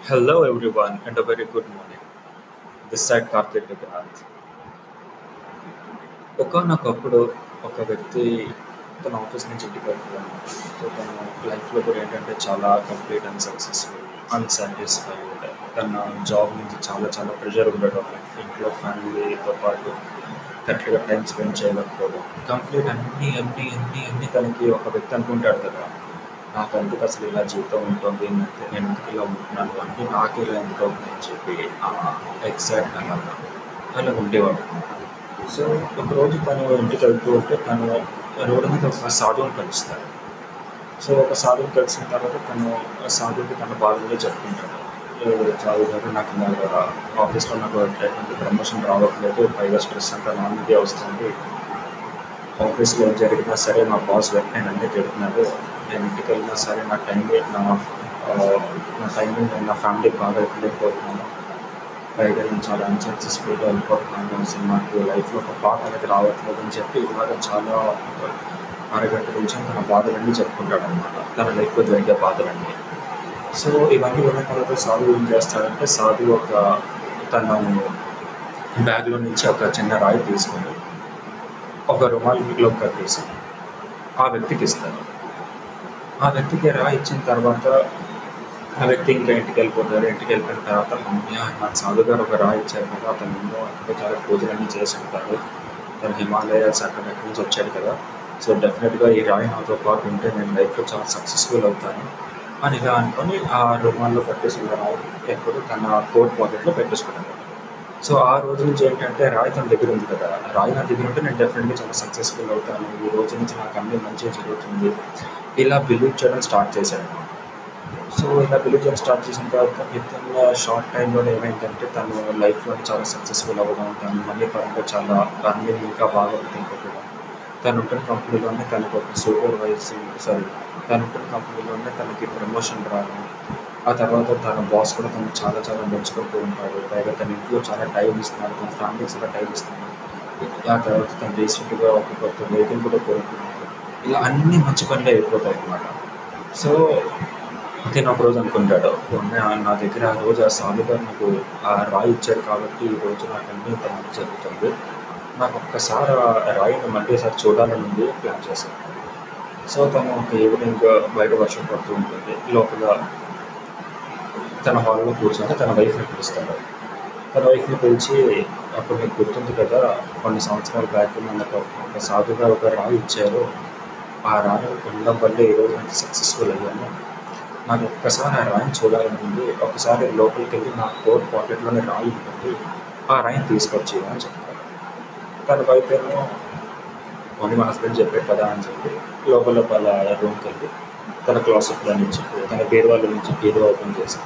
Hello, everyone, and a very good morning. This side Karthik Vikrant. ఒకనొకప్పుడు ఒక వ్యక్తి తన ఆఫీస్ నుంచి ఇంటికి వెళ్తున్నాడు సో తన లైఫ్లో కూడా ఏంటంటే చాలా కంప్లీట్ అండ్ సక్సెస్ఫుల్ అన్సాటిస్ఫైడ్ తన జాబ్ నుంచి చాలా చాలా ప్రెషర్ ఉండడం ఇంట్లో ఫ్యామిలీతో పాటు కరెక్ట్గా టైం స్పెండ్ చేయలేకపోవడం కంప్లీట్ అన్నీ అన్నీ అన్నీ అన్నీ తనకి ఒక వ్యక్తి అనుకుంటాడు కదా నాకు ఎందుకు అసలు ఇలా జీవితం ఉంటుంది నేను ఎందుకు ఇలా ఉంటున్నాను అంటే నాకు ఇలా ఎందుకు అవుతుంది అని చెప్పి ఎగ్జాక్ట్ అలాగా అలా ఉండేవాడు. సో ఒకరోజు తను ఇంటికి వెళ్తూ ఉంటే తను రోడ్డు మీద ఒక సాధువుని కలుస్తాడు సో ఒక సాధువుని కలిసిన తర్వాత తను ఆ సాధువుకి తన బాధలు చెప్పుకుంటాడు. చాలు నాకు ఇలాగ ఆఫీస్లో నాకు ఎటువంటి ప్రమోషన్ రావట్లేదు పైగా స్ట్రెస్ అంతా నా మీదే వస్తుంది. ఆఫీస్లో జరిగినా సరే మా బాస్ వెంటనే నన్నే తిడుతున్నాడు. నేను ఇంటికి వెళ్ళినా సరే నా టైం నా నా టైం నేను నా ఫ్యామిలీ బాగా ఇవ్వలేకపోతున్నాను బయట నేను చాలా అన్సక్సెస్ఫుల్గా వెళ్ళిపోతున్నాను అసలు నాకు లైఫ్లో ఒక పాట అనేది రావట్లేదు అని చెప్పి ఇలాగ చాలా అరగంట నుంచి తన బాధలన్నీ చెప్పుకుంటాడు అనమాట తన లైఫ్లో జరిగే బాధలన్నీ. సో ఇవన్నీ ఉన్న తర్వాత సాధువు ఏం చేస్తాడంటే సాధువు ఒక తన బ్యాగ్లో నుంచి ఒక చిన్న రాయి తీసుకుని ఒక రుమాల్లో కట్టేసి ఆ వ్యక్తికి ఇస్తారు ఆ వ్యక్తికి రాయి ఇచ్చిన తర్వాత ఆ వ్యక్తి ఇంకా ఇంటికి వెళ్ళిపోతారు ఇంటికి వెళ్ళిపోయిన తర్వాత మమ్మీ నాకు సాధు గారు ఒక రాయి ఇచ్చారు కదా అతను ఎన్నో అక్కడ చాలా పూజలన్నీ చేసి ఉంటారు తను హిమాలయాస్ అక్కడ ఎక్కడి నుంచి వచ్చాడు కదా. సో డెఫినెట్గా ఈ రాయి నాతో పాటు ఉంటే నేను లైఫ్లో చాలా సక్సెస్ఫుల్ అవుతాను. అని ఇలా అనుకొని ఆ రుమాల్లో కట్టేసిన రాయి ఎప్పుడు తన కోట్ పాకెట్లో పెట్టేసుకున్నాను. సో ఆ రోజు నుంచి ఏంటంటే రాయి తన దగ్గర ఉంది కదా. రాయి నా దగ్గర ఉంటే నేను డెఫినెట్గా చాలా సక్సెస్ఫుల్ అవుతాను. ఈ రోజు నుంచి నాకు అన్ని మంచిగా జరుగుతుంది. ఇలా బిలీవ్ చేయడం స్టార్ట్ చేశాను సో ఇలా బిలీవ్ చేయడం స్టార్ట్ చేసిన తర్వాత విత్ షార్ట్ టైంలో ఏమైందంటే తను లైఫ్లో చాలా సక్సెస్ఫుల్ అవ్వడం తను మనీ పరంగా చాలా అన్ని ఇంకా బాగా గుర్తింపడం తను ఉంటున్న కంపెనీలోనే తనకు ఒక సూపర్వైజింగ్ సారీ తను ఉంటున్న కంపెనీలోనే తనకి ప్రమోషన్ రావడం. ఆ తర్వాత తన బాస్ కూడా తను చాలా చాలా మెచ్చుకుంటూ ఉంటాడు. పైగా తన ఇంట్లో చాలా టైం ఇస్తున్నాడు. తన ఫ్యామిలీకి చాలా టైం ఇస్తున్నాడు. ఆ తర్వాత తను రీసెంట్గా ఒక కొత్త వెహికల్ కూడా కోరుకున్నాడు ఇలా అన్ని మంచి పనులు అయిపోతాయి అన్నమాట. సో నేను ఒక రోజు అనుకుంటాడు నా దగ్గర ఆ రోజు ఆ సాధు నాకు ఆ రాయి ఇచ్చాడు కాబట్టి ఈ రోజు నాకు అన్ని ఇంత మంచి జరుగుతుంది నాకు ఒక్కసారి ఆ రాయిని మళ్ళీసారి చూడాలని ఉంది ప్లాన్ చేశాను. సో తను ఒక ఈవినింగ్ బయట వర్షం పడుతూ ఉంటుంది. లోపల తన హాల్లో కూర్చొని తన వైఫ్ని పిలుస్తాడు. తన వైఫ్ని పిలిచి అప్పుడు మీకు గుర్తుంది కదా కొన్ని సంవత్సరాల బ్యాక్ మనకు ఒక సాధుగా ఒక రాయి ఇచ్చారు. ఆ రాయి ఉండడం వల్ల ఈరోజు నేను సక్సెస్ఫుల్ అయ్యాను. నాకు ఒక్కసారి ఆ రాయిని చూడాలని ఉంది ఒకసారి లోపలికి వెళ్ళి నా కోట్ పాకెట్లోనే రాయి ఉంటుంది ఆ రాయిని తీసుకొచ్చి అని చెప్తారు తన వైఫ్ ఏమో ఓన్లీ మా హస్బెండ్ చెప్పాడు కదా అని చెప్పి లోపల వాళ్ళ రూమ్కి వెళ్ళి తన క్లాసెట్లో నుంచి తన బీరువాళ్ళ నుంచి పేరు ఓపెన్ చేసి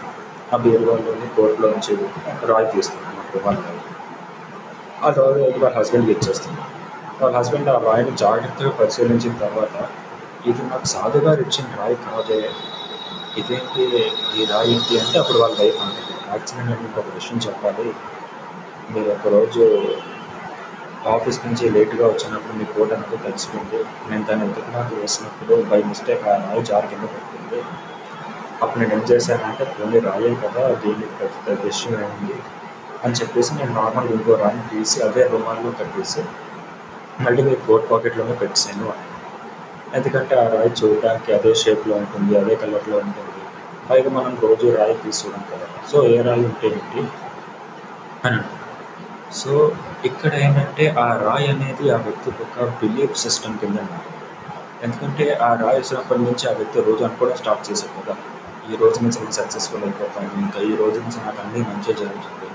ఆ బీరువాలోని కోర్టులో నుంచి రాయి తీసుకున్నాను రుమాలు ఆ రాయి వాళ్ళ హస్బెండ్కి ఇచ్చేస్తుంది వాళ్ళ హస్బెండ్ ఆ రాయిని జాగ్రత్తగా పరిశీలించిన తర్వాత ఇది నాకు సాధుగారు ఇచ్చిన రాయి కాదే. ఇదేంటి? ఈ రాయి ఏంటి? అంటే అప్పుడు వాళ్ళ వైఫ్ అంటుంది యాక్చువల్లీ నేను మీకు ఒక విషయం చెప్పాలి. మీరు ఒకరోజు ఆఫీస్ నుంచి లేట్గా వచ్చినప్పుడు మీ కోట్ అనేది తెలిసిపోయింది. నేను దాన్ని ఉతకడానికి వేసినప్పుడు బై మిస్టేక్ ఆ రాయి జారి కింద పడుతుంది అప్పుడు నేను ఏం చేశానంటే పోనీ రాయే కదా దీన్ని పెద్ద పెద్ద విషయం అయింది అని చెప్పేసి నేను నార్మల్ ఇంకో రాయి తీసి అదే రుమాల్లో కట్టేసి మళ్ళీ మీ కోట్ పాకెట్లోనే పెట్టాను అని. ఎందుకంటే ఆ రాయి చూడడానికి అదే షేప్లో ఉంటుంది అదే కలర్లో ఉంటుంది. పైగా మనం రోజు రాయి తీసుకోవడం కదా. సో ఏ రాయి ఉంటే ఏంటి? అని. సో ఇక్కడ ఏంటంటే ఆ రాయి అనేది ఆ వ్యక్తికి ఒక బిలీఫ్ సిస్టమ్ కింద ఎందుకంటే ఆ రాయి వచ్చినప్పటి నుంచి ఆ వ్యక్తి రోజు అనుకోవడం స్టార్ట్ చేశారు కదా. ఈ రోజు నుంచి నేను సక్సెస్ఫుల్ అయిపోతాను. ఇంకా ఈ రోజు నుంచి నాకు అన్నీ మంచిగా జరుగుతుంది.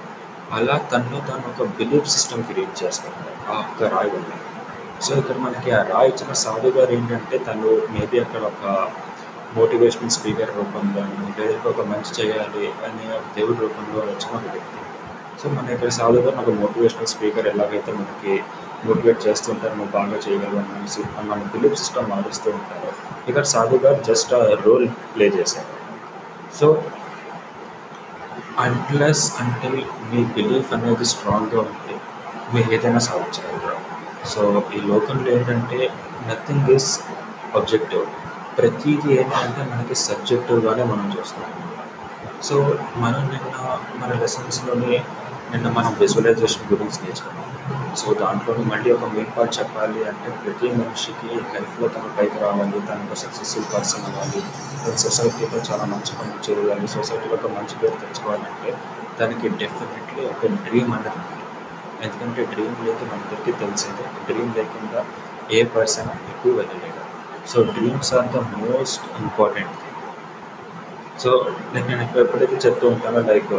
అలా తను తను ఒక బిలీఫ్ సిస్టమ్ క్రియేట్ చేస్తాడు. ఆ ఒక్క రాయి వల్ల. సో ఇక్కడ మనకి ఆ రాయి ఇచ్చిన సాధు గారు ఏంటంటే తను మేబీ అక్కడ ఒక మోటివేషనల్ స్పీకర్ రూపంలో లేదంటే ఒక మంచి చేయాలి అనే దేవుడి రూపంలో వచ్చిన ఒక వ్యక్తి. సో మన ఇక్కడ సాధు గారు ఒక మోటివేషనల్ స్పీకర్ ఎలాగైతే మనకి మోటివేట్ చేస్తుంటారు నువ్వు బాగా చేయగలవు అనేసి మన బిలీఫ్ సిస్టమ్ మారుస్తూ ఉంటారు ఇక్కడ సాధు గారు జస్ట్ ఆ రోల్ ప్లే చేశారు. సో అన్లెస్ అంటే మీ బిలీఫ్ అనేది స్ట్రాంగ్గా ఉంటే మీరు ఏదైనా సాధించగలరు? సో ఈ లోకంలో ఏంటంటే నథింగ్ ఈస్ ఆబ్జెక్టివ్ ప్రతిదీ ఏంటంటే మనకి సబ్జెక్టివ్గానే మనం చూస్తాం. సో మనం నిన్న మన లెసన్స్లోనే నిన్న మనం విజువలైజేషన్ గురించి నేర్చుకున్నాం. సో దాంట్లోని మళ్ళీ ఒక మెయిన్ పార్ట్ చెప్పాలి అంటే ప్రతి మనిషికి లైఫ్‌లో తన పైకి రావాలి. తను ఒక సక్సెస్‌ఫుల్ పర్సన్ అవ్వాలి. తన సొసైటీలో చాలా మంచి పనులు చేయాలి. సొసైటీలో ఒక మంచి పేరు తెచ్చుకోవాలంటే దానికి డెఫినెట్‌లీ ఒక డ్రీమ్ అనేది ఉంటుంది ఎందుకంటే డ్రీమ్ లేదు మనందరికీ తెలిసిందే. డ్రీమ్ లేకుండా ఏ పర్సన్ ఎక్కువ వెళ్ళలేడు. So dreams are the most important thing. So నేను నేను ఎప్పుడైతే చెప్తూ ఉంటానో లైక్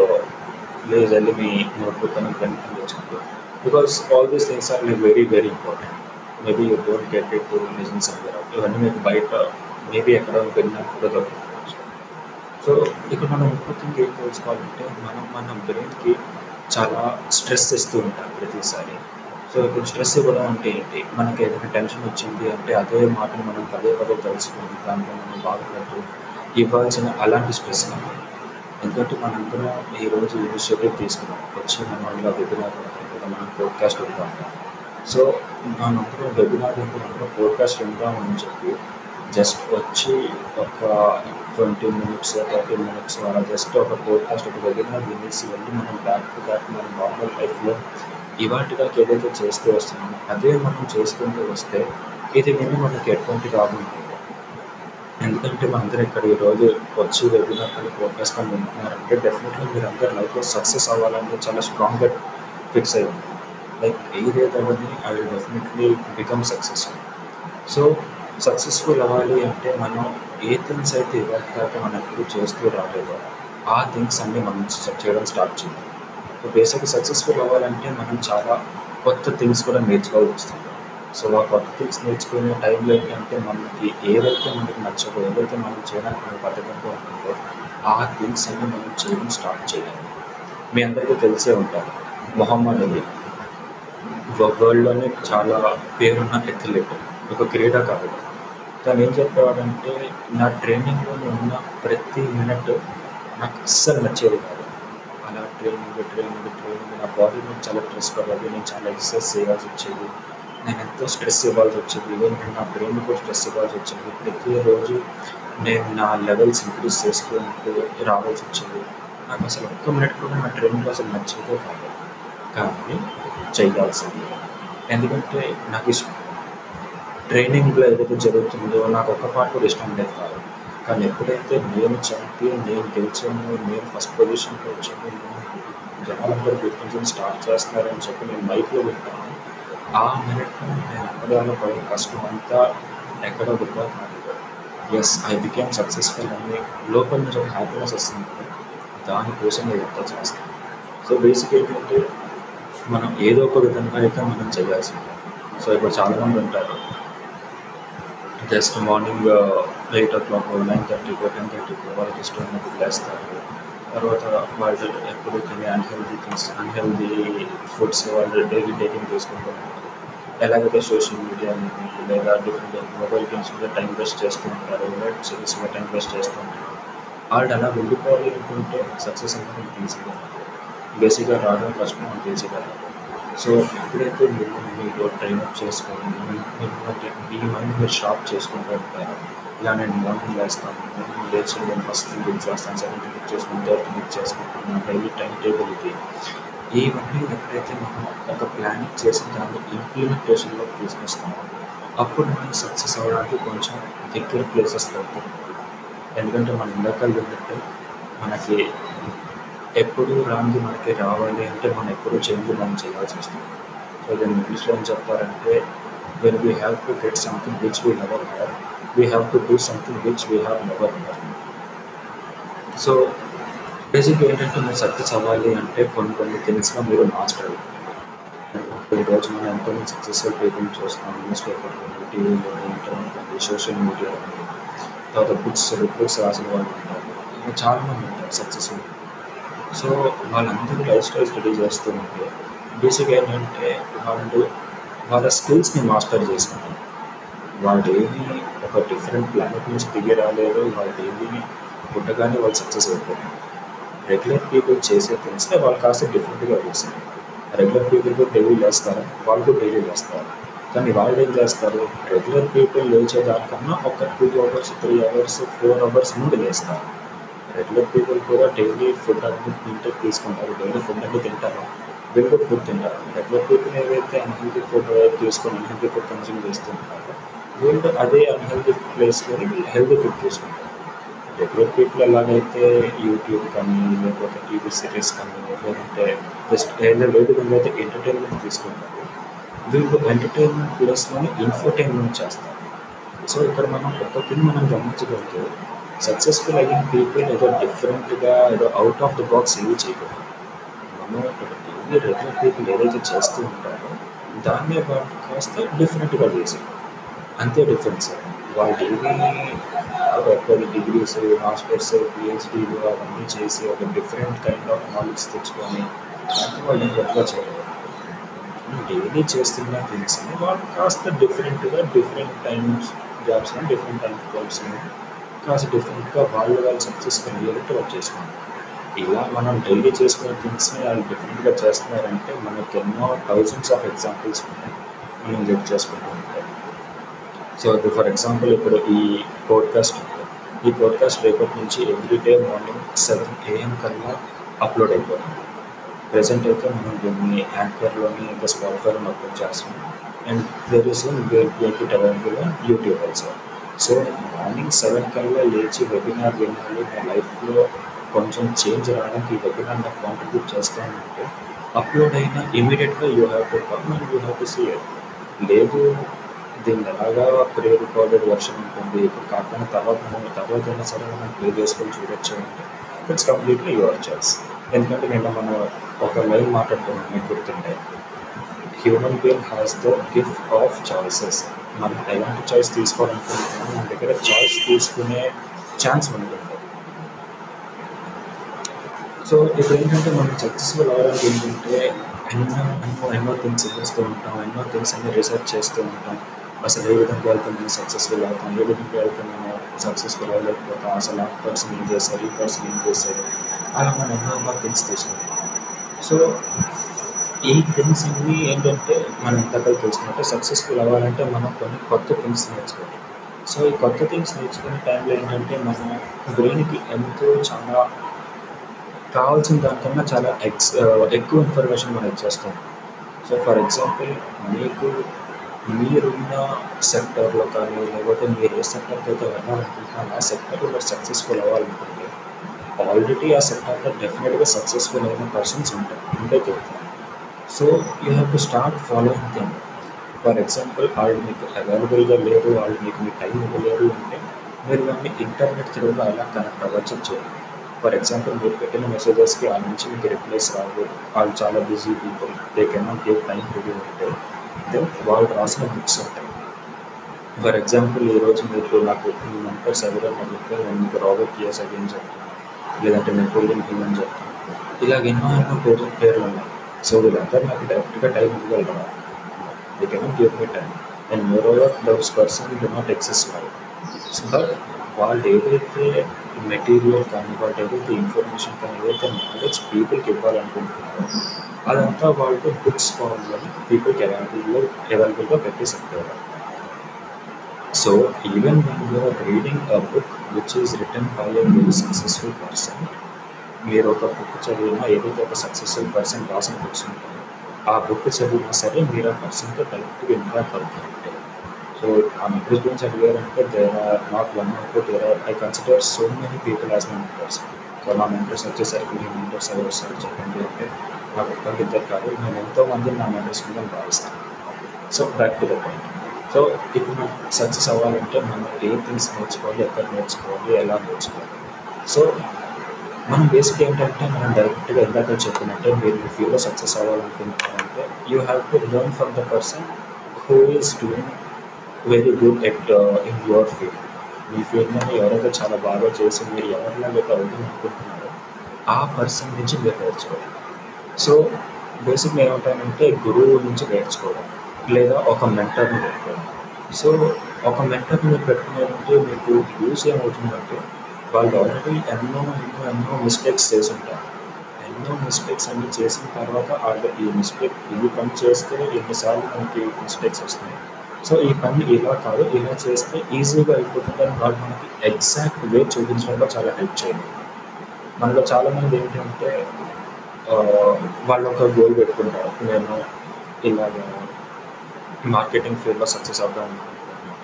ప్లీజ్ వెళ్ళి మీ నోట్‌బుక్ అని పెన్ అని because all these things are like very very important. Maybe you don't get it to listen somewhere ఇవన్నీ మీకు బయట మేబీ ఎక్కడ వెళ్ళినా కూడా దొరకకపోవచ్చు. సో ఇక్కడ మనం ఇంకొకటి ఏం తెలుసుకోవాలంటే మనం మన బ్రెయిన్‌కి చాలా స్ట్రెస్ ఇస్తూ ఉంటాం ప్రతిసారి. సో ఇప్పుడు స్ట్రెస్ ఇవ్వడం అంటే ఏంటి? మనకి ఏదైనా టెన్షన్ వచ్చింది అంటే అదే మాటను మనం పదే పదే తెలుసుకుని దాంట్లో మనం బాధపడుతూ ఇవ్వాల్సిన అలాంటి స్ట్రెస్ కావాలి ఎందుకంటే మనందరం ఈరోజు ఇనిషియేటివ్ తీసుకున్నాం. వచ్చి మనలో వెబినార్ మనం పోడ్‌కాస్ట్ ఉంటాం సో మనందరం వెబినార్ వింటున్నప్పుడు పోడ్‌కాస్ట్ ఉంటామని అని చెప్పి జస్ట్ వచ్చి ఒక 20 మినిట్స్, 30 మినిట్స్ అలా జస్ట్ ఒక పోడ్‌కాస్ట్ ఒక వెబినార్ వినేసి వెళ్ళి మనం బ్యాక్ టు బ్యాక్ మన నార్మల్ లైఫ్‌లో ఇవాల్టిదాకా ఏదైతే చేస్తూ వస్తున్నామో అదే మనం చేసుకుంటూ వస్తే ఇది విని మనకి ఎటువంటి రాబోతుంది ఎందుకంటే మనందరం ఇక్కడ ఈరోజు వచ్చి వెబినార్ కానీ, పోడ్‌కాస్ట్ కానీ వింటున్నారంటే డెఫినెట్‌లీ మీరందరూ లైఫ్‌లో సక్సెస్ అవ్వాలని చాలా స్ట్రాంగ్‌గా ఫిక్స్ అయ్యి ఉంటారు. లైక్ ఏదేదవ్వని ఐ విల్ డెఫినెట్‌లీ బికమ్ సక్సెస్‌ఫుల్. సో సక్సెస్‌ఫుల్ అవ్వాలి అంటే మనం ఏ థింగ్స్ అయితే ఇవాల్టిదాకా మనం ఎప్పుడు చేస్తూ రాలేదో ఆ థింగ్స్ అన్నీ మనం చేయడం స్టార్ట్ చేయాలి. సో బేసిక్‌గా సక్సెస్‌ఫుల్ అవ్వాలంటే మనం చాలా కొత్త థింగ్స్ కూడా నేర్చుకోవాల్సి వస్తుంది. సో ఆ కొత్త థింగ్స్ నేర్చుకునే టైంలో ఏంటంటే మనకి ఏదైతే మనకి నచ్చదో ఏదైతే మనం చేయడానికి మనకు బద్ధకంగా ఉంటుందో ఆ థింగ్స్ అన్ని మనం చేయడం స్టార్ట్ చేయాలి. మీ అందరికీ తెలిసే ఉంటారు మొహమ్మద్ అలీ వరల్డ్‌లోనే చాలా పేరున్న అథ్లెట్. ఒక క్రీడాకారుడు. తను ఏం చెప్పేవాడంటే నా ట్రైనింగ్లో ఉన్న ప్రతి మినిట్ నాకు అస్సలు నచ్చేది కాదు. అలా ట్రైనింగ్, ట్రైనింగ్, ట్రైనింగ్ నా బాడీ మీద చాలా స్ట్రెస్ పడేది. నేను చాలా ఎక్సర్సైజ్ చేయాల్సి వచ్చేది. నేను ఎంతో స్ట్రెస్ ఇవ్వాల్సి వచ్చింది ఈవెన్ నా బ్రెయిన్ కూడా స్ట్రెస్ ఇవ్వాల్సి వచ్చింది ప్రతిరోజు నేను నా లెవెల్స్ ఇంక్రీజ్ చేసుకుంటూ రావాల్సి వచ్చింది నాకు అసలు ఒక్క మినిట్ కూడా నా ట్రైనింగ్ అసలు నచ్చిందో కాదు. కానీ చేయాల్సింది ఎందుకంటే నాకు ఇష్టం. ట్రైనింగ్‌లో ఏదైతే జరుగుతుందో నాకు ఒక్క పాట కూడా ఇష్టం ఉండేది కాదు. కానీ ఎప్పుడైతే నేను చాంపియన్, నేను గెలిచాను, నేను ఫస్ట్ పొజిషన్‌కి వచ్చాను, జనాలందరూ గుర్తించడం స్టార్ట్ చేస్తున్నారని చెప్పి నేను మైక్‌లో వింటాను. ఆ మినిట్‌లో నేను అప్పడాలో పడిన కష్టం అంతా ఎక్కడో వృధా ఎస్ ఐ బికేమ్ సక్సెస్‌ఫుల్ అని లోపల నుంచి ఒక హ్యాపీనెస్ వస్తుంది దానికోసం నేను ఇదంతా చేస్తాను. సో బేసిక్ ఏంటంటే మనం ఏదో ఒక విధంగా అయితే మనం చేయాల్సింది సో ఇప్పుడు చాలామంది ఉంటారు. జస్ట్ మార్నింగ్ 8:00కో, 9:30కో, 10:30కో వాళ్ళకి ఇష్టమైనప్పుడు లేస్తారు. తర్వాత వాళ్ళు ఎప్పుడు unhealthy unhealthy things, unhealthy foods వాళ్ళు డైలీ టేకింగ్ చేసుకుంటూ ఉంటారు. ఎలాగైతే సోషల్ మీడియా లేదా డిఫరెంట్ మొబైల్ గేమ్స్ మీద టైం వేస్ట్ చేస్తూ ఉంటారు. వెబ్ సీరీస్ మీద టైం వేస్ట్ చేస్తూ ఉంటారు. వాళ్ళు అలా వెళ్ళిపోవాలి అనుకుంటే సక్సెస్ అనేది మీకు ఈజీగా బేసిక్‌గా రావడం కష్టం మనకి ఈజీగా రాదు. సో ఎప్పుడైతే మీరు మీరు ట్రైన్ అప్ చేసుకోండి మీ మైండ్ మీరు షాప్ చేసుకుంటూ ఉంటారు ఇలా నేను మార్నింగ్ వేస్తాను మార్నింగ్ లేచి నేను ఫస్ట్ బుక్ చేస్తాను. సెకండ్ బుక్ చేసుకుని థర్డ్ బుక్ చేసుకుంటాను. నా డైలీ టైం టేబుల్ ఇది. ఇవన్నీ ఎప్పుడైతే మనం ఒక ప్లానింగ్ చేసి దాన్ని ఇంప్లిమెంటేషన్లో తీసుకొస్తామో అప్పుడు మనం సక్సెస్ అవ్వడానికి కొంచెం దగ్గర ప్లేసెస్ దొరుకుతాయి. ఎందుకంటే మనం ఇందాక ఏంటంటే మనకి ఎప్పుడు రాంది మనకి రావాలి అంటే మనం ఎప్పుడు చేయనిది మనం చేయాల్సి వస్తుంది. సో దీన్ని ఇంగ్లీష్‌లో ఏం చెప్తారంటే when we have to get something which we never had, we have to do something which we have never learned. So బేసిక్‌గా ఏంటంటే మీరు సక్సెస్ అవ్వాలి అంటే కొన్ని కొన్ని థింగ్స్‌లో మీరు మాస్టర్ అవ్వాలి. ఈరోజు మనం ఎంతోమంది సక్సెస్‌ఫుల్ పీపుల్‌ని చూస్తున్నాం. న్యూస్ పేపర్‌లోని, టీవీలోని, ఇంటర్నెట్‌లోని, సోషల్ మీడియాలోని. తర్వాత బుక్స్ బుక్స్ రాసిన వాళ్ళు ఉంటారు. ఇంకా చాలామంది ఉంటారు సక్సెస్‌ఫుల్. సో వాళ్ళందరూ లైఫ్ స్టైల్ స్టడీ చేస్తూ ఉంటే బేసిక్‌గా ఏంటంటే వాళ్ళు వాళ్ళ స్కిల్స్‌ని మాస్టర్ చేసుకుంటారు. వాళ్ళేమి ఒక డిఫరెంట్ ప్లానెట్ నుంచి దిగి రాలేరు. వాళ్ళేమి పుట్టగానే వాళ్ళు సక్సెస్ అయిపోయారు. రెగ్యులర్ పీపుల్ చేసే థింగ్స్‌ని వాళ్ళు కాస్త డిఫరెంట్‌గా చేశారు. రెగ్యులర్ పీపుల్ కూడా డైలీ చేస్తారు వాళ్ళు డైలీ లేస్తారు. కానీ వాళ్ళు ఏం చేస్తారు? రెగ్యులర్ పీపుల్ లేచేదానికన్నా ఒక two hours, three hours, four hours ముందు లేస్తారు. రెగ్యులర్ పీపుల్ కూడా డైలీ ఫుడ్ అనేది తింటే తీసుకుంటారు డైలీ ఫుడ్ అనేది తింటారు వీళ్ళు కూడా ఫుడ్ తింటారు రెగ్యులర్ పీపుల్ ఏవైతే అన్హెల్తీ ఫుడ్ తీసుకొని అన్హెల్తీ ఫుడ్ కన్జ్యూమ్ చేస్తుంటారో వీళ్ళు అదే అన్హెల్తీ ప్లేస్లో వీళ్ళు హెల్తీ ఫుడ్ తీసుకుంటారు. రెగ్యులర్ పీపుల్ ఎలాగైతే యూట్యూబ్ కానీ లేకపోతే టీవీ సిరీస్ కానీ లేదంటే జస్ట్ ఏదైనా లేదు అయితే ఎంటర్టైన్మెంట్ తీసుకుంటారు. వీళ్ళు ఎంటర్టైన్మెంట్ ప్లేస్లోని ఇన్ఫర్టైన్మెంట్ చేస్తారు. సో ఇక్కడ మనం ఒక్కటిని మనం గమనించగలిగితే సక్సెస్ఫుల్ అయిన పీపుల్ ఏదో డిఫరెంట్గా ఏదో అవుట్ ఆఫ్ ద బాక్స్ ఏవి చేయకూడదు రెగ్యులర్ పీపుల్ ఏదైతే చేస్తూ ఉంటారో దాన్నే వాళ్ళు కాస్త డిఫరెంట్గా చేసి అంతే డిఫరెన్స్ వాళ్ళు డైలీ ఒక డిగ్రీస్ మాస్టర్స్ పిహెచ్డీలు అవన్నీ చేసి ఒక డిఫరెంట్ కైండ్ ఆఫ్ నాలెడ్జ్ తెచ్చుకొని అంటే వాళ్ళు గొప్పగా చేయలేదు. డైలీ చేస్తున్న థింగ్స్ని వాళ్ళు కాస్త డిఫరెంట్గా డిఫరెంట్ టైమ్స్ జాబ్స్ని డిఫరెంట్ టైమ్స్ జాబ్స్ని కాస్త డిఫరెంట్గా వాళ్ళు వాళ్ళు సక్సెస్ఫుల్ అయ్యేటట్టు వర్క్ చేసుకుంటారు ఇలా మనం డైలీ చేసుకునే థింగ్స్ని వాళ్ళు డిఫరెంట్గా చేస్తున్నారంటే మనకి ఎన్నో థౌజండ్స్ ఆఫ్ ఎగ్జాంపుల్స్ ఉన్నాయి మనం చెక్ చేసుకుంటూ ఉంటాం. సో ఫర్ ఎగ్జాంపుల్ ఇప్పుడు ఈ పోడ్కాస్ట్ ఈ పోడ్కాస్ట్ రేపటి నుంచి every day morning seven AM కల్లా అప్లోడ్ అయిపోతుంది. ప్రజెంట్ అయితే మనం దీన్ని యాంకర్లోని ఇంకా స్పాటిఫైలో అప్లోడ్ చేస్తున్నాం and there is make it available YouTube also so morning seven కల్లా లేచి వెబినార్ వినాలి. నా లైఫ్లో కొంచెం చేంజ్ రావడానికి ఈ దగ్గర నాకు కాంట్రిబ్యూట్ చేస్తానంటే అప్లోడ్ అయిన ఇమీడియట్గా you have to come and you have to see it లేదు దీన్ని ఎలాగా ప్రీ రికార్డెడ్ వర్షన్ ఉంటుంది ఇప్పుడు కాకుండా తర్వాత మనం తర్వాత అయినా సరే మనం ప్లే చేసుకొని చూడొచ్చు అంటే ఇట్స్ కంప్లీట్లీ యువర్ చాయిస్ ఎందుకంటే నిన్న మనం ఒక లైన్ మాట్లాడుకున్నాం మీకు గుర్తుంటే human being has the gift of choices మనం ఎలాంటి చాయిస్ తీసుకోవాలనుకుంటున్నాం మన దగ్గర చాయిస్ తీసుకునే ఛాన్స్ మనకు ఉంటుంది సో ఇప్పుడు ఏంటంటే మనం సక్సెస్ఫుల్ అవ్వడానికి ఏంటంటే ఎన్నో ఎన్నో ఎన్నో థింగ్స్ చేస్తూ ఉంటాం ఎన్నో థింగ్స్ అన్ని రీసెర్చ్ చేస్తూ ఉంటాం. అసలు ఏ విధంగా వెళ్తే మనం సక్సెస్ఫుల్ అవుతాం ఏ విధంగా వెళ్తే మనం సక్సెస్ఫుల్ అవ్వలేకపోతాం అసలు ఆ పర్సన్ ఏం చేస్తారు ఈ పర్సన్ ఏం చేస్తారు అలా మనం ఎన్నో ఎన్నో థింగ్స్ తీసుకుంటాం సో ఈ థింగ్స్ అన్ని ఏంటంటే మనం ఇంతకల్ తెలుసుకుంటే సక్సెస్ఫుల్ అవ్వాలంటే మనం కొన్ని కొత్త థింగ్స్ నేర్చుకోవాలి. సో ఈ కొత్త థింగ్స్ నేర్చుకునే టైంలో ఏంటంటే మనం బ్రెయిన్కి ఎంతో చాలా కావాల్సిన దానికన్నా చాలా ఎక్స్ ఎక్కువ ఇన్ఫర్మేషన్ మనం ఇచ్చేస్తాం. సో ఫర్ ఎగ్జాంపుల్ మీకు మీరున్న సెక్టర్లో కానీ లేకపోతే మీరు ఏ సెక్టర్కి అయితే వెళ్ళాలనుకుంటున్నారో ఆ సెక్టర్లో మీరు సక్సెస్ఫుల్ అవ్వాలనుకుంటే ఆల్రెడీ ఆ సెక్టర్లో డెఫినెట్గా సక్సెస్ఫుల్ అయిన పర్సన్స్ ఉంటాయి ఉంటే చెప్తారు so you have to start following them for example వాళ్ళు మీకు అవైలబుల్గా లేరు వాళ్ళు మీకు మీ టైం ఇవ్వలేరు అంటే మీరు దాన్ని ఇంటర్నెట్ త్రూగా ఎలా కనెక్ట్ అవ్వచ్చు చేయాలి ఫర్ ఎగ్జాంపుల్ మీరు పెట్టిన మెసేజెస్కి ఆ నుంచి మీకు రిప్లైస్ రావు. వాళ్ళు చాలా busy people they cannot take time to do అంటే దెన్ వాళ్ళు రాసిన బుక్స్ ఉంటాయి. ఫర్ ఎగ్జాంపుల్ ఈరోజు మీరు నాకు మీ మెంటర్స్ సెవెరల్ అడిగితే నేను మీకు రాబర్ట్ కియస్ అగేన్ చెప్తాను లేదంటే నెపోలియన్ హిల్ అని చెప్తాను ఇలాగ ఎన్నో ఎన్నో పేర్లు పేర్లు ఉన్నాయి. సో వీళ్ళంతా నాకు డైరెక్ట్గా టైం ఇవ్వగలరా? They cannot give me time and moreover those person do not access వాళ్ళు సో బట్ వాళ్ళు ఏదైతే మెటీరియల్ కానీ ఇన్ఫర్మేషన్ కానీ నాలెడ్జ్ పీపుల్కి ఇవ్వాలనుకుంటున్నారో అదంతా వాళ్ళు బుక్స్ ఫార్మ్లో పీపుల్కి అవైలబుల్లో అవైలబుల్గా పెట్టేసి ఉంటారు so even when reading a book which is written by a very successful person మీరు ఒక బుక్ చదివినా ఏదైతే ఒక సక్సెస్ఫుల్ పర్సన్ రాసిన బుక్స్ ఉంటాయో ఆ బుక్ చదివినా సరే మీరు ఆ పర్సన్తో డైరెక్ట్గా ఇంటరాక్ట్ సో ఆ మెంటర్స్ గురించి అడిగారంటే there are not one or two there are I consider so many people as my mentors so నా మెంటర్స్ వచ్చేసరికి మీ మెంటర్స్ ఎవరు వస్తారు చెప్పండి అంటే నాకు ఒక్కరికి ఇద్దరు కాదు నేను ఎంతో మంది నా మెంటర్స్ కింద భావిస్తాను so back to the point so ఇప్పుడు మనం సక్సెస్ అవ్వాలంటే మనం ఏ థింగ్స్ నేర్చుకోవాలి ఎక్కడ నేర్చుకోవాలి ఎలా నేర్చుకోవాలి? సో మనం బేసిక్ ఏంటంటే మనం డైరెక్ట్గా ఇందాక చెప్పినట్టే మీరు మీ ఫీల్డ్లో success అవ్వాలనుకుంటున్నారంటే you have to learn from the person who is doing very good at in your field మీ ఫీల్డ్లో ఎవరైతే చాలా బాగా చేసి మీరు ఎవరిలాగైతే అవుతుంది అనుకుంటున్నారో ఆ పర్సన్ నుంచి మీరు నేర్చుకోవాలి. సో బేసిక్గా ఏమంటానంటే గురువు నుంచి నేర్చుకోవడం లేదా ఒక మెంటర్ని పెట్టుకోవడం సో ఒక మెంటర్ని మీరు పెట్టుకున్నారంటే మీకు యూస్ ఏమవుతుందంటే వాళ్ళు ఆల్రెడీ ఎన్నో ఎన్నో ఎన్నో మిస్టేక్స్ చేసి ఉంటారు ఎన్నో మిస్టేక్స్ అన్ని చేసిన తర్వాత వాళ్ళు ఈ మిస్టేక్ ఈ పని చేస్తే ఎన్నిసార్లు మనకి మిస్టేక్స్ వస్తున్నాయి? సో ఈ పని ఇలా కాదు ఇలా చేస్తే ఈజీగా అయిపోతుందని వాళ్ళు మనకి ఎగ్జాక్ట్ వే చూపించడంలో చాలా హెల్ప్ చేయండి మనలో చాలామంది ఏంటంటే వాళ్ళు ఒక గోల్ పెట్టుకుంటారు. నేను ఇలాగ మార్కెటింగ్ ఫీల్డ్‌లో సక్సెస్ అవుదాం అనుకుంటున్నాను.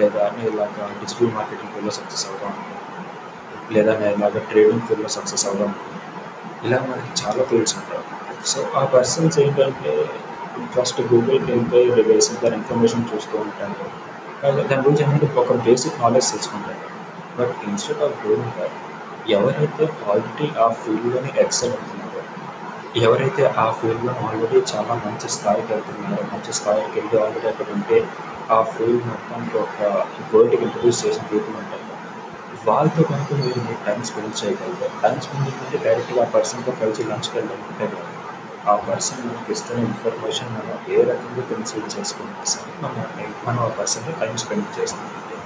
లేదా నేను ఇలాగ డిజిటల్ మార్కెటింగ్ ఫీల్డ్‌లో సక్సెస్ అవుదాం అనుకుంటున్నాను. లేదా నేను ఇలాగ ట్రేడింగ్ ఫీల్డ్‌లో సక్సెస్ అవుదాం అనుకుంటున్నాను. ఇలా మనకి చాలా ఫీల్డ్స్ ఉంటాయి. సో, ఆ పర్సన్స్ ఏంటంటే ఫస్ట్ గూగుల్‌కెళ్ళిపోయి బేసిక్ దాని ఇన్ఫర్మేషన్ చూస్తూ ఉంటారు. అలాగే దాని గురించి ఏంటంటే ఒక బేసిక్ నాలెడ్జ్ తెలుసుకుంటాను but instead of doing that ఎవరైతే ఆల్రెడీ ఆ ఫీల్డ్‌లోనే ఎక్సెల్ అవుతున్నారో, ఎవరైతే ఆ ఫీల్డ్‌లో ఆల్రెడీ చాలా మంచి స్థాయికి వెళ్తున్నారో, మంచి స్థాయికి వెళ్ళి ఆల్రెడీ అక్కడ ఉంటే ఆ ఫీల్డ్ మొత్తానికి ఒక వరల్డ్‌కి ఇంట్రడ్యూస్ చేసిన పీపుల్ ఉంటారు. వాళ్ళతో కనుక మీరు మీ టైం స్పెండ్ చేయగలరు టైం స్పెండింగ్ అంటే డైరెక్ట్‌గా ఆ పర్సన్‌తో కలిసి లంచ్‌కి వెళ్ళడం ఉంటారు ఆ పర్సన్ మనకి ఇస్తున్న ఇన్ఫర్మేషన్ మనం ఏ రకంగా కన్సిడర్ చేసుకున్నా సరే మనం మనం ఆ పర్సన్‌తో టైం స్పెండ్ చేస్తున్నట్టే.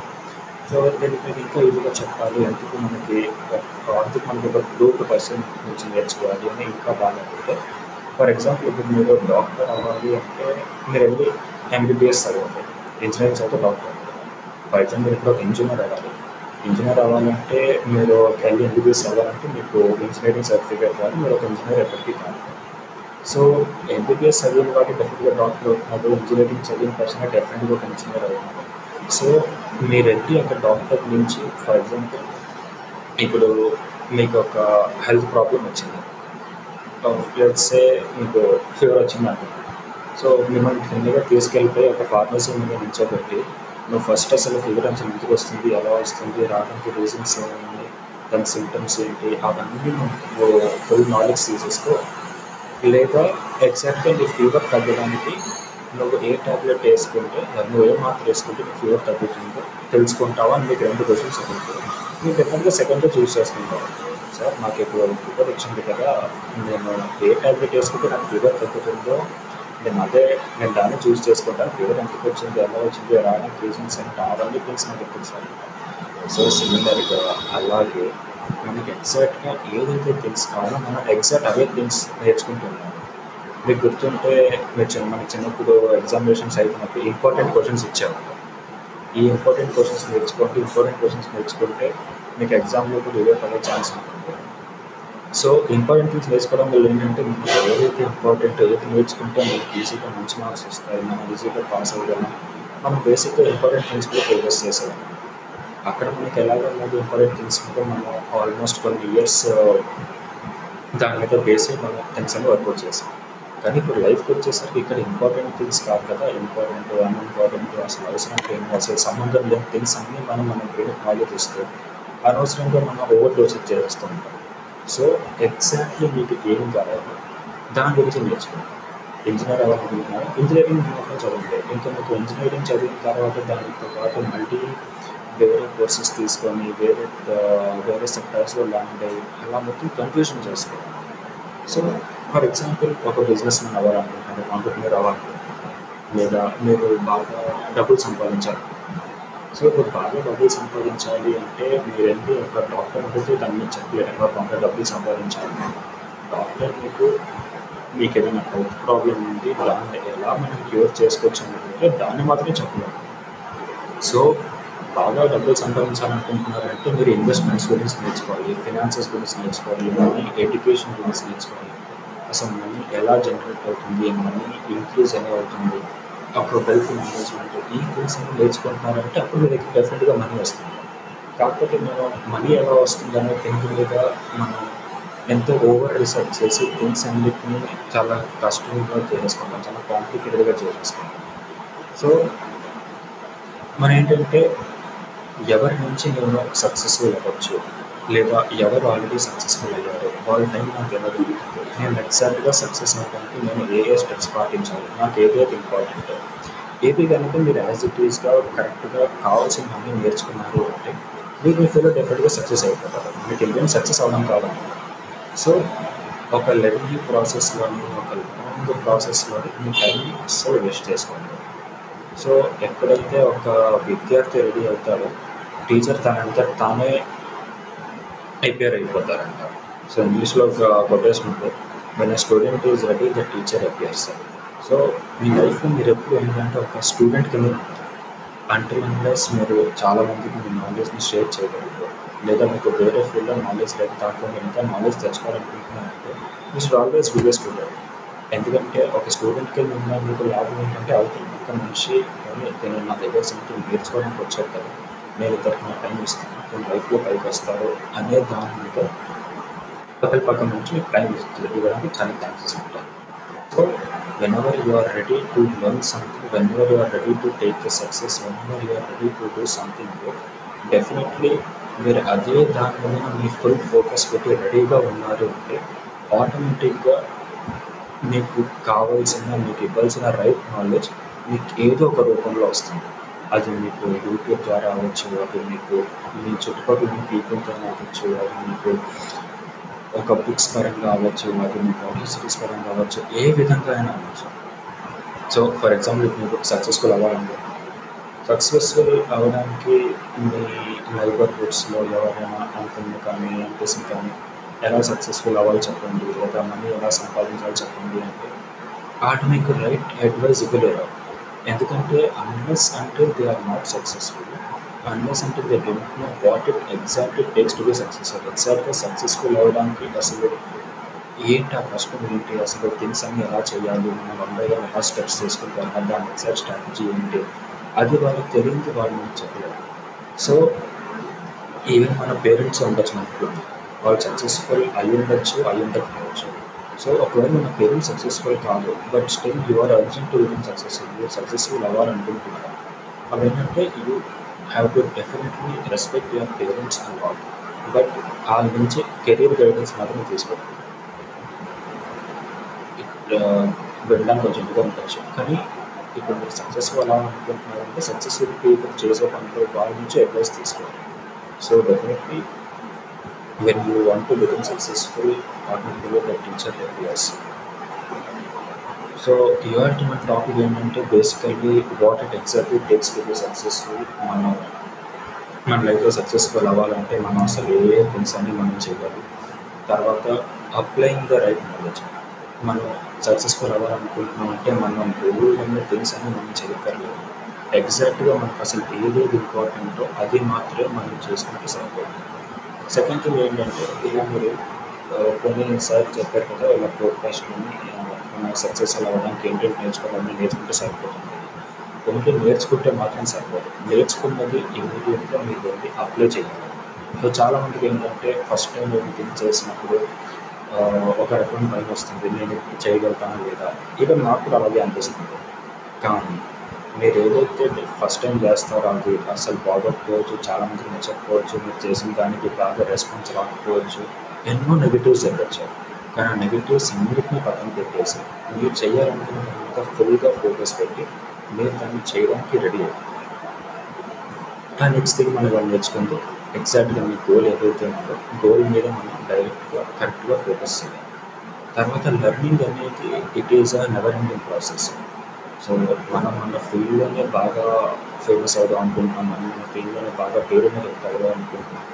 సో, దీనికి మీకు ఇంకా ఈజీగా చెప్పాలి ఎందుకు మనకి ఆహ్, మనకి ఒక గ్రూప్ పర్సన్ నుంచి నేర్చుకోవాలి అని ఇంకా బాగా అంటే ఫర్ ఎగ్జాంపుల్ ఇప్పుడు మీరు డాక్టర్ అవ్వాలి అంటే మీరెళ్ళి ఎంబీబీఎస్ చదవండి. ఇంజినీరింగ్ చదివితే డాక్టర్ ఫర్ ఎగ్జాంపుల్ ఇప్పుడు ఒక ఇంజనీర్ అవ్వాలి. ఇంజనీర్ అవ్వాలంటే మీరు వెళ్ళి ఎంబీబీఎస్ అవ్వాలంటే మీకు ఇంజనీరింగ్ సర్టిఫికేట్ రావాలి. మీరు ఒక ఇంజనీర్ ఎప్పటికీ కాదు. సో, ఎంబీబీఎస్ చదివిన కాబట్టి డెఫినెట్గా డాక్టర్ అవుతున్నాడు. ఇంజనీరింగ్ చదివిన పర్సన్ డెఫినెట్గా ఒక ఇంజనీర్ అవుతున్నాడు. సో, మీరెళ్ళి ఒక డాక్టర్ నుంచి ఫర్ ఎగ్జాంపుల్ ఇప్పుడు మీకు ఒక హెల్త్ ప్రాబ్లమ్ వచ్చింది. ఆహ్, సే మీకు ఫీవర్ వచ్చిందనుకోండి. సో, మిమ్మల్ని తిన్నగా తీసుకెళ్ళిపోయి ఒక ఫార్మసీ ముందు నిల్చోబెట్టి నువ్వు ఫస్ట్ అసలు ఫీవర్ అసలు ఎందుకు వస్తుంది? ఎలా వస్తుంది? రావడానికి రీజన్స్ ఏమైంది దాని సిమ్టమ్స్ ఏంటి? అవన్నీ నువ్వు ఫుల్ నాలెడ్జ్ తీసేసుకో. లేదా ఎగ్జాక్ట్‌గా నీ ఫీవర్ తగ్గడానికి నువ్వు ఏ టాబ్లెట్ వేసుకుంటే నువ్వు ఏ మాత్ర వేసుకుంటే నీ ఫీవర్ తగ్గుతుందో తెలుసుకుంటావా అని మీకు రెండు క్వశ్చన్స్ అడుగుతారు. మీరు డెఫినిట్‌గా సెకండ్లో చూస్ చేసుకుంటారు. సార్ నాకు ఇప్పుడు ఫీవర్ వచ్చింది కదా! నేను ఏ టాబ్లెట్ వేసుకుంటే నాకు ఫీవర్ తగ్గుతుందో నేను అదే నేను దాన్ని చూస్ చేసుకుంటాను. ఫీవర్ ఎందుకు వచ్చింది? ఎలా వచ్చింది? రావడానికి రీజన్స్ ఏంటి? అవన్నీ థింగ్స్ నాకు సార్ సో, సిమిలర్‌గా అలాగే మనకి ఎగ్జాక్ట్‌గా ఏదైతే తెలుసు కావాలో మనం ఎగ్జాక్ట్ అవే థింగ్స్ నేర్చుకుంటూ మీకు గుర్తుంటే మీరు చిన్న మనకి చిన్నప్పుడు ఎగ్జామినేషన్స్ అయిపోయినప్పుడు ఇంపార్టెంట్ క్వశ్చన్స్ ఇచ్చేవాళ్ళు. ఈ ఇంపార్టెంట్ క్వశ్చన్స్ నేర్చుకోండి. ఇంపార్టెంట్ క్వశ్చన్స్ నేర్చుకుంటే మీకు ఎగ్జామ్‌లో కూడా ఇవే పడే ఛాన్స్ ఉంటుంది. సో, ఇంపార్టెంట్ థింగ్స్ నేర్చుకోవడం వల్ల ఏంటంటే మీకు ఏదైతే ఇంపార్టెంట్ ఏదైతే నేర్చుకుంటే మీకు ఈజీగా మంచి మార్క్స్ వస్తాయి. మనం ఈజీగా పాస్ అవ్వగలం. మనం బేసిక్‌గా ఇంపార్టెంట్ థింగ్స్ కూడా ఫోకస్ చేసేవాళ్ళం. అక్కడ మనకి ఎలాగోలాగా ఇంపార్టెంట్ థింగ్స్ మనం ఆల్మోస్ట్ కొన్ని ఇయర్స్ దాని మీద బేస్ అయ్యి మనం థింగ్స్ అని వర్కౌట్ చేసాం. కానీ ఇప్పుడు లైఫ్‌కి వచ్చేసరికి ఇక్కడ ఇంపార్టెంట్ థింగ్స్ కాదు కదా! ఇంపార్టెంట్, అన్‌ఇంపార్టెంట్ అసలు అవసరం లేని అసలు సంబంధం లేని థింగ్స్ అన్నీ మనం మన బ్రెయిన్‌కి నాలెడ్జ్ ఇస్తూ అనవసరంగా మనం ఓవర్ డోసేజ్ చేసేస్తూ ఉంటాం. సో, ఎగ్జాక్ట్‌లీ మీకు ఏం కావాలి దాని గురించి నేర్చుకుంటాం ఇంజనీర్ అవ్వాలనుకుంటున్నారా? ఇంజనీరింగ్ మాత్రం చదవండి. ఇంకా మీకు ఇంజనీరింగ్ చదివిన తర్వాత దానితో పాటు మళ్ళీ వేరే కోర్సెస్ తీసుకొని వేరే వేరే సెక్టార్స్‌లో ల్యాండ్ అయ్యి అలా మొత్తం కన్ఫ్యూజన్ చేస్తారు సో, ఫర్ ఎగ్జాంపుల్ ఒక బిజినెస్ మ్యాన్ అవ్వాలనుకుంటున్నారు. ఆంటర్‌ప్రెన్యూర్ అవ్వాలనుకుంటున్నారు. లేదా మీరు బాగా డబ్బులు సంపాదించాలి సో, ఇప్పుడు బాగా డబ్బులు సంపాదించాలి అంటే మీరు మీరెళ్ళి ఒక డాక్టర్ అడిగితే దాన్ని చెప్పలేరు. ఎలా బాగా డబ్బులు సంపాదించాలి. డాక్టర్ మీకు మీకు ఏదైనా హెల్త్ ప్రాబ్లం ఉంది. దాన్ని ఎలా మనం క్యూర్ చేసుకోవచ్చు అంటే దాన్ని మాత్రమే చెప్పలేము సో, బాగా డబ్బులు సంపాదించాలనుకుంటున్నారంటే మీరు ఇన్వెస్ట్‌మెంట్స్ గురించి నేర్చుకోవాలి. ఫినాన్సెస్ గురించి నేర్చుకోవాలి. మనీ ఎడ్యుకేషన్ గురించి నేర్చుకోవాలి. అసలు మనీ ఎలా జనరేట్ అవుతుంది? మనీ ఇంక్రీజ్ ఎలా అవుతుంది? అప్పుడు వెల్త్ మేనేజ్‌మెంట్ ఈ థింగ్స్ అన్ని నేర్చుకుంటున్నారంటే అప్పుడు మీ దగ్గర మనీ వస్తుంది. కాకపోతే మనం మనీ ఎలా వస్తుందనే థింక్ మీద మనం ఎంతో ఓవర్ రీసెర్చ్ చేసి థింగ్స్ అన్నిటిని చాలా కష్టంగా చేసేసుకుంటాం. చాలా కాంప్లికేటెడ్‌గా చేసేసుకుంటాం. సో, మరేంటంటే ఎవరి నుంచి నేను సక్సెస్‌ఫుల్ అవ్వచ్చు. లేదా ఎవరు ఆల్రెడీ సక్సెస్‌ఫుల్ అయ్యారు వాళ్ళ టైం నాకు ఎలా దొరుకుతుంది? నేను ఎగ్జాక్ట్‌గా సక్సెస్ అవ్వడానికి నేను ఏ ఏ స్టెప్స్ పాటించాలి? నాకు ఏదైతే ఇంపార్టెంట్ ఏది కనుక మీరు యాజ్ ఇట్ ఈస్‌గా కరెక్ట్‌గా కావాల్సిన అన్ని నేర్చుకున్నారు అంటే మీరు మీ ఫీల్డ్‌లో డెఫినెట్గా సక్సెస్ అయిపోతారు. మీకు ఎందుకంటే సక్సెస్ అవ్వడం కావాలి సో, ఒక లెర్నింగ్ ప్రాసెస్‌లోని ఒక లాంగ్ ప్రాసెస్‌లోని మీ టైం అస్సలు వేస్ట్ చేసుకోండి సో, ఎప్పుడైతే ఒక విద్యార్థి రెడీ అవుతాడో టీచర్ తనంతట తానే ప్రిపేర్ అయిపోతారంట. సో, ఇంగ్లీష్‌లో ఒక కొటేషన్ ఉంటుంది when a student is ready the teacher appears so, మీ లైఫ్‌లో మీరెప్పుడు ఏంటంటే ఒక స్టూడెంట్ కింద అంటే అన్లెస్ మీరు చాలా మందికి మీ నాలెడ్జ్‌ని షేర్ చేయగలరు. లేదా మీకు వేరే ఫీల్డ్‌లో నాలెడ్జ్ లేదు. దాంట్లో ఎంత knowledge తెచ్చుకోవాలనుకుంటున్నారంటే you should always be a student. ఎందుకంటే ఒక స్టూడెంట్‌కి ఉన్న మీకు లాభం ఏంటంటే అవుతుంది ఇక్కడ నుంచి నేను నా దగ్గర సంథింగ్ నేర్చుకోవడానికి వచ్చారు కదా! నేను ఇద్దరికి నా టైం ఇస్తాను. నేను లైఫ్‌లో పైకొస్తారు అనే దాని మీద పక్కన నుంచి మీకు టైం ఇస్తుంది. ఇవ్వడానికి చాలా ఛాన్సెస్ ఉంటాయి. So, whenever you are ready to learn something, whenever you are ready to take the success, whenever you are ready to do something definitely మీరు అదే దాని మీద మీ ఫుల్ ఫోకస్ పెట్టి రెడీగా ఉన్నారు అంటే ఆటోమేటిక్‌గా మీకు కావాల్సిన, మీకు ఇవ్వాల్సిన రైట్ నాలెడ్జ్ మీకు ఏదో ఒక రూపంలో వస్తుంది. అది మీకు యూట్యూబ్ ద్వారా అవ్వచ్చు, అది మీకు మీ చుట్టుపక్కల ఉన్న ద్వారా అవ్వచ్చు, అది మీకు ఒక బుక్స్ పరంగా అవ్వచ్చు, అది మీ పబ్లిసిటీస్ పరంగా అవ్వచ్చు, ఏ విధంగా అయినా అవ్వచ్చు. సో, ఫర్ ఎగ్జాంపుల్ ఇప్పుడు మీకు సక్సెస్‌ఫుల్ అవ్వాలంటే సక్సెస్‌ఫుల్ అవ్వడానికి మీ నైబర్‌హుడ్స్‌లో ఎవరైనా అంకుల్‌ని కానీ, ఆంటీస్‌ని కానీ ఎలా సక్సెస్‌ఫుల్ అవ్వాలి చెప్పండి, లేదా మనీ ఎలా సంపాదించాలో చెప్పండి అంటే వాటి మీకు రైట్ అడ్వైస్ ఇవ్వలేరు. ఎందుకంటే అన్లెస్ అంటే they are not successful, unless అంటే they don't know what it exactly takes to be successful. ఎగ్జాక్ట్‌గా సక్సెస్‌ఫుల్ అవ్వడానికి అసలు ఏంటి ఆ కష్టం ఏంటి? అసలు థింగ్స్ అన్ని ఎలా చేయాలి? మనం వన్ ఎలా స్టెప్స్ తీసుకుంటాం దాని ఎగ్జాక్ట్ స్ట్రాటజీ ఏంటి? అది వాళ్ళకి తెలియదు వాళ్ళు మనకు చెప్పలేదు సో, ఈవెన్ మన పేరెంట్స్ ఉండొచ్చు మనకు. వాళ్ళు సక్సెస్‌ఫుల్ అయ్యుండొచ్చు, అయ్యుండకపోవచ్చు. సో, ఒకవేళ మన పేరెంట్స్ సక్సెస్‌ఫుల్ కాదు. But still you are urgent to become successful. మీరు సక్సెస్‌ఫుల్ అవ్వాలనుకుంటున్నారు. అవేంటంటే you have to definitely respect your parents and all. But వాళ్ళ నుంచి కెరీర్ గైడెన్స్ మాత్రం తీసుకోండి ఇట్లా వెళ్ళడానికి కొంచెం ఇదిగా ఉండొచ్చు. కానీ ఇప్పుడు మీరు సక్సెస్‌ఫుల్ అవ్వాలనుకుంటున్నారంటే సక్సెస్‌ఫుల్ పీపుల్ చేసే పనిలో వాళ్ళ నుంచి అడ్వైస్ తీసుకోవాలి so, definitely when you want to become successful ఆటోమేటిక్‌గా ద టీచర్ అపియర్స్. సో, ఇవాల్టి మన టాపిక్ ఏంటంటే basically what it exactly takes to be successful. మనం మన లైఫ్‌లో సక్సెస్‌ఫుల్ అవ్వాలంటే మనం అసలు ఏ ఏ థింగ్స్ అన్ని మనం చేయాలి. తర్వాత అప్లయింగ్ ద రైట్ నాలెడ్జ్. మనం సక్సెస్‌ఫుల్ అవ్వాలనుకుంటున్నామంటే మనం బోలెడన్ని థింగ్స్ అన్ని మనం చేయక్కర్లేదు. ఎగ్జాక్ట్‌గా మనకు అసలు ఏదేది ఇంపార్టెంటో అది మాత్రమే మనం చేసుకుంటే సరిపోతుంది. సెకండ్ థింగ్ ఏంటంటే ఇలా మీరు కొన్ని సార్ చెప్పారు కదా! ఇలా పోడ్‌కాస్ట్‌లోని మనం సక్సెస్ అలా అవ్వడానికి ఏంటంటే నేర్చుకోవాలని నేర్చుకుంటే సరిపోతుంది. ఓన్లీ నేర్చుకుంటే మాత్రం సరిపోదు. నేర్చుకున్నది ఇమీడియట్గా మీరు వెళ్ళి అప్లై చేయాలి. సో, చాలామందికి ఏంటంటే ఫస్ట్ టైం నేను థింక్ చేసినప్పుడు ఒక రకమైన భయమొస్తుంది. నేను చేయగలుగుతాను చేయగలుగుతానా లేదా? ఈవెన్ నాకు కూడా అలాగే అనిపిస్తుంది. కానీ మీరు ఏదైతే ఫస్ట్ టైం చేస్తారో అది అసలు బాగోకపోవచ్చు, చాలా మంది నచ్చకపోవచ్చు, మీరు చేసిన దానికి బాగా రెస్పాన్స్ రాకపోవచ్చు. ఎన్నో నెగిటివ్స్ జరగొచ్చు. కానీ ఆ నెగిటివ్స్ అన్నిటిని పక్కన పెట్టేసి మీరు చేయాలనుకున్న దాని ఫుల్‌గా ఫోకస్ పెట్టి మీరు దాన్ని చేయడానికి రెడీ అవ్వండి. ఆ నెక్స్ట్ థింగ్ మనం వాళ్ళు నేర్చుకుంటే ఎగ్జాక్ట్‌గా మీ గోల్ ఏదైతే ఉందో గోల్ మీద మనం డైరెక్ట్‌గా కరెక్ట్‌గా ఫోకస్ చేయాలి. తర్వాత లెర్నింగ్ అనేది it is a never ending process. So, మనం మన ఫీల్డ్‌లోనే బాగా ఫేమస్ అవుదాం అనుకుంటున్నాం. మనం మన ఫీల్డ్‌లోనే బాగా పేరు తగ్గదాం అనుకుంటున్నాం.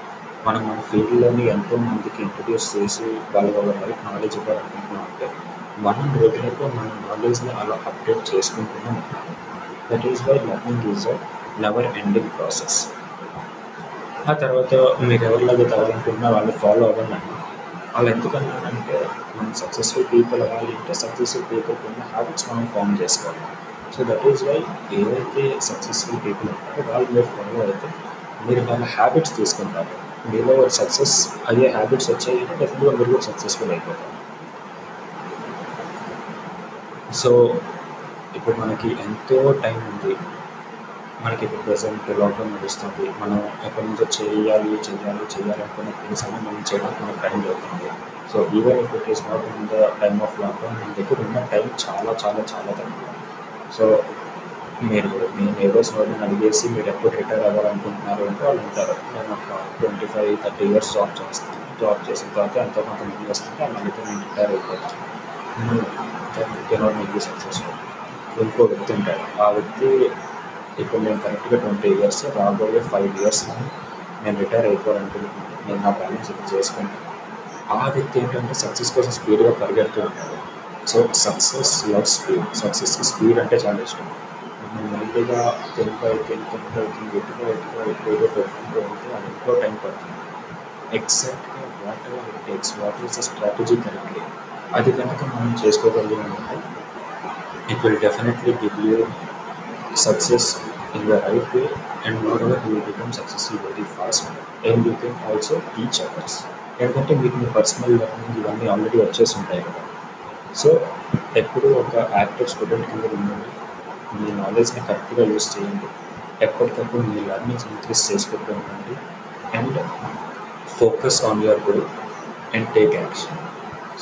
మనం మన ఫీల్డ్‌లోని ఎంతో మందికి ఇంట్రడ్యూస్ చేసి వాళ్ళ వాళ్ళ నాలెడ్జ్ ఇవ్వాలనుకుంటున్నాం అంటే మనం రోజులతో మన నాలెడ్జ్‌ని అలా అప్డేట్ చేసుకుంటూనే that is why learning is a never ending process. ఆ తర్వాత మీరు ఎవరిలాగైతే అవ్వాలనుకుంటున్నారో వాళ్ళు ఫాలో అవ్వండి. అలా ఎందుకన్నారంటే మనం సక్సెస్‌ఫుల్ పీపుల్ అవ్వాలి అంటే సక్సెస్‌ఫుల్ పీపుల్‌కి ఉన్న హ్యాబిట్స్ మనం ఫామ్ చేసుకోవాలి. సో, దట్ ఈస్ వై ఏవైతే సక్సెస్‌ఫుల్ పీపుల్ ఉంటారో వాళ్ళు మీరు ఫాలో అయితే మీరు వాళ్ళ హ్యాబిట్స్ తీసుకుంటారు. మీలో సక్సెస్ అయ్యే హ్యాబిట్స్ వచ్చాయంటే డెఫినెట్గా మీరు కూడా సక్సెస్‌ఫుల్ అయిపోతారు. సో, ఇప్పుడు మనకి ఎంతో టైం ఉంది. మనకి ఇప్పుడు ప్రెజెంట్ లాక్‌డౌన్ నడుస్తుంది. మనం ఎప్పటినుంచో చేయాలి, చేయాలి, చేయాలి అనుకున్న థింగ్స్ అన్నీ మనం చేయడానికి మనకు టైం దొరుకుతుంది. So, even if it is not in the time of lockdown మన దగ్గర ఉన్న టైం చాలా చాలా చాలా తక్కువ. సో, మీరు మీ నైబర్స్ ఎవరినైనా అడిగేసి మీరు ఎప్పుడు రిటైర్ అవ్వాలనుకుంటున్నారు అంటే వాళ్ళు అంటారు. నేను ఒక 25, 30 ఇయర్స్ జాబ్ చేస్తాను. జాబ్ చేసిన తర్వాత ఎంతో కొంత మనీ వస్తుంది. ఆ మనీతో నేను రిటైర్ అయిపోతాను. Cannot make successful. ఇంకో వ్యక్తి ఉంటాడు. ఆ వ్యక్తి ఇప్పుడు నేను కరెక్ట్‌గా 20 ఇయర్స్ రాబోయే ఫైవ్ ఇయర్స్ నేను రిటైర్ అయిపోవాలనుకుంటున్నాను. నేను నా బ్యాలెన్స్ ఇప్పుడు చేసుకుంటాను. ఆ వ్యక్తి ఏంటంటే సక్సెస్ కోసం స్పీడ్‌గా పరిగెడుతూ ఉంటాడు. So, success love speed. సక్సెస్‌కి స్పీడ్ అంటే చాలా ఇష్టం. నేను మెల్లిగా థింక్ బై థింక్, అవుతుంది బై థింక్ ఎటుకో ఎటు పెట్టుకుంటూ ఉంటే అది ఎక్కువ టైం పడుతుంది. ఎగ్జాక్ట్‌గా whatever it takes what is the strategy correctly అది కనుక మనం చేసుకోగలిగామంటే it will definitely give you success in the right way and moreover you you become successful very fast. Fast you can also also others. ఎందుకంటే మీకు మీ personal learning ఇవన్నీ already వచ్చేసి ఉంటాయి కదా. సో ఎప్పుడు ఒక యాక్టివ్ స్టూడెంట్ కింద ఉండండి. మీ నాలెడ్జ్ని కరెక్ట్గా యూస్ చేయండి. ఎప్పటికప్పుడు మీ లెర్నింగ్స్ ఇంక్రీస్ చేసుకుంటూ ఉండండి. And focus on your goal and take action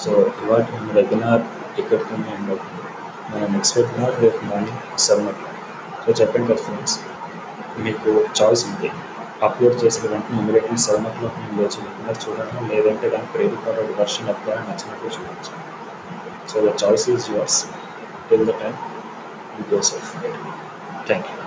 so ఇవాళ మన వెబినార్ ఇక్కడితోనే ఎండ్ అవుతుంది. మన నెక్స్ట్ వెబినార్ రేపు morning seven o'clock so చెప్పండి కదా ఫ్రెండ్స్ మీకు చాయిస్ ఉంది. అప్లోడ్ చేసిన వెంటనే ఇమీడియట్లీ సెవెన్ ఓ క్లాక్ నేను లేచి వెబినార్ చూడడం. లేదంటే దాని ప్రేరు కార్డ్ వర్షన్ అప్లై నచ్చినట్టు చూడవచ్చు so the choice is yours till the time you go self thank you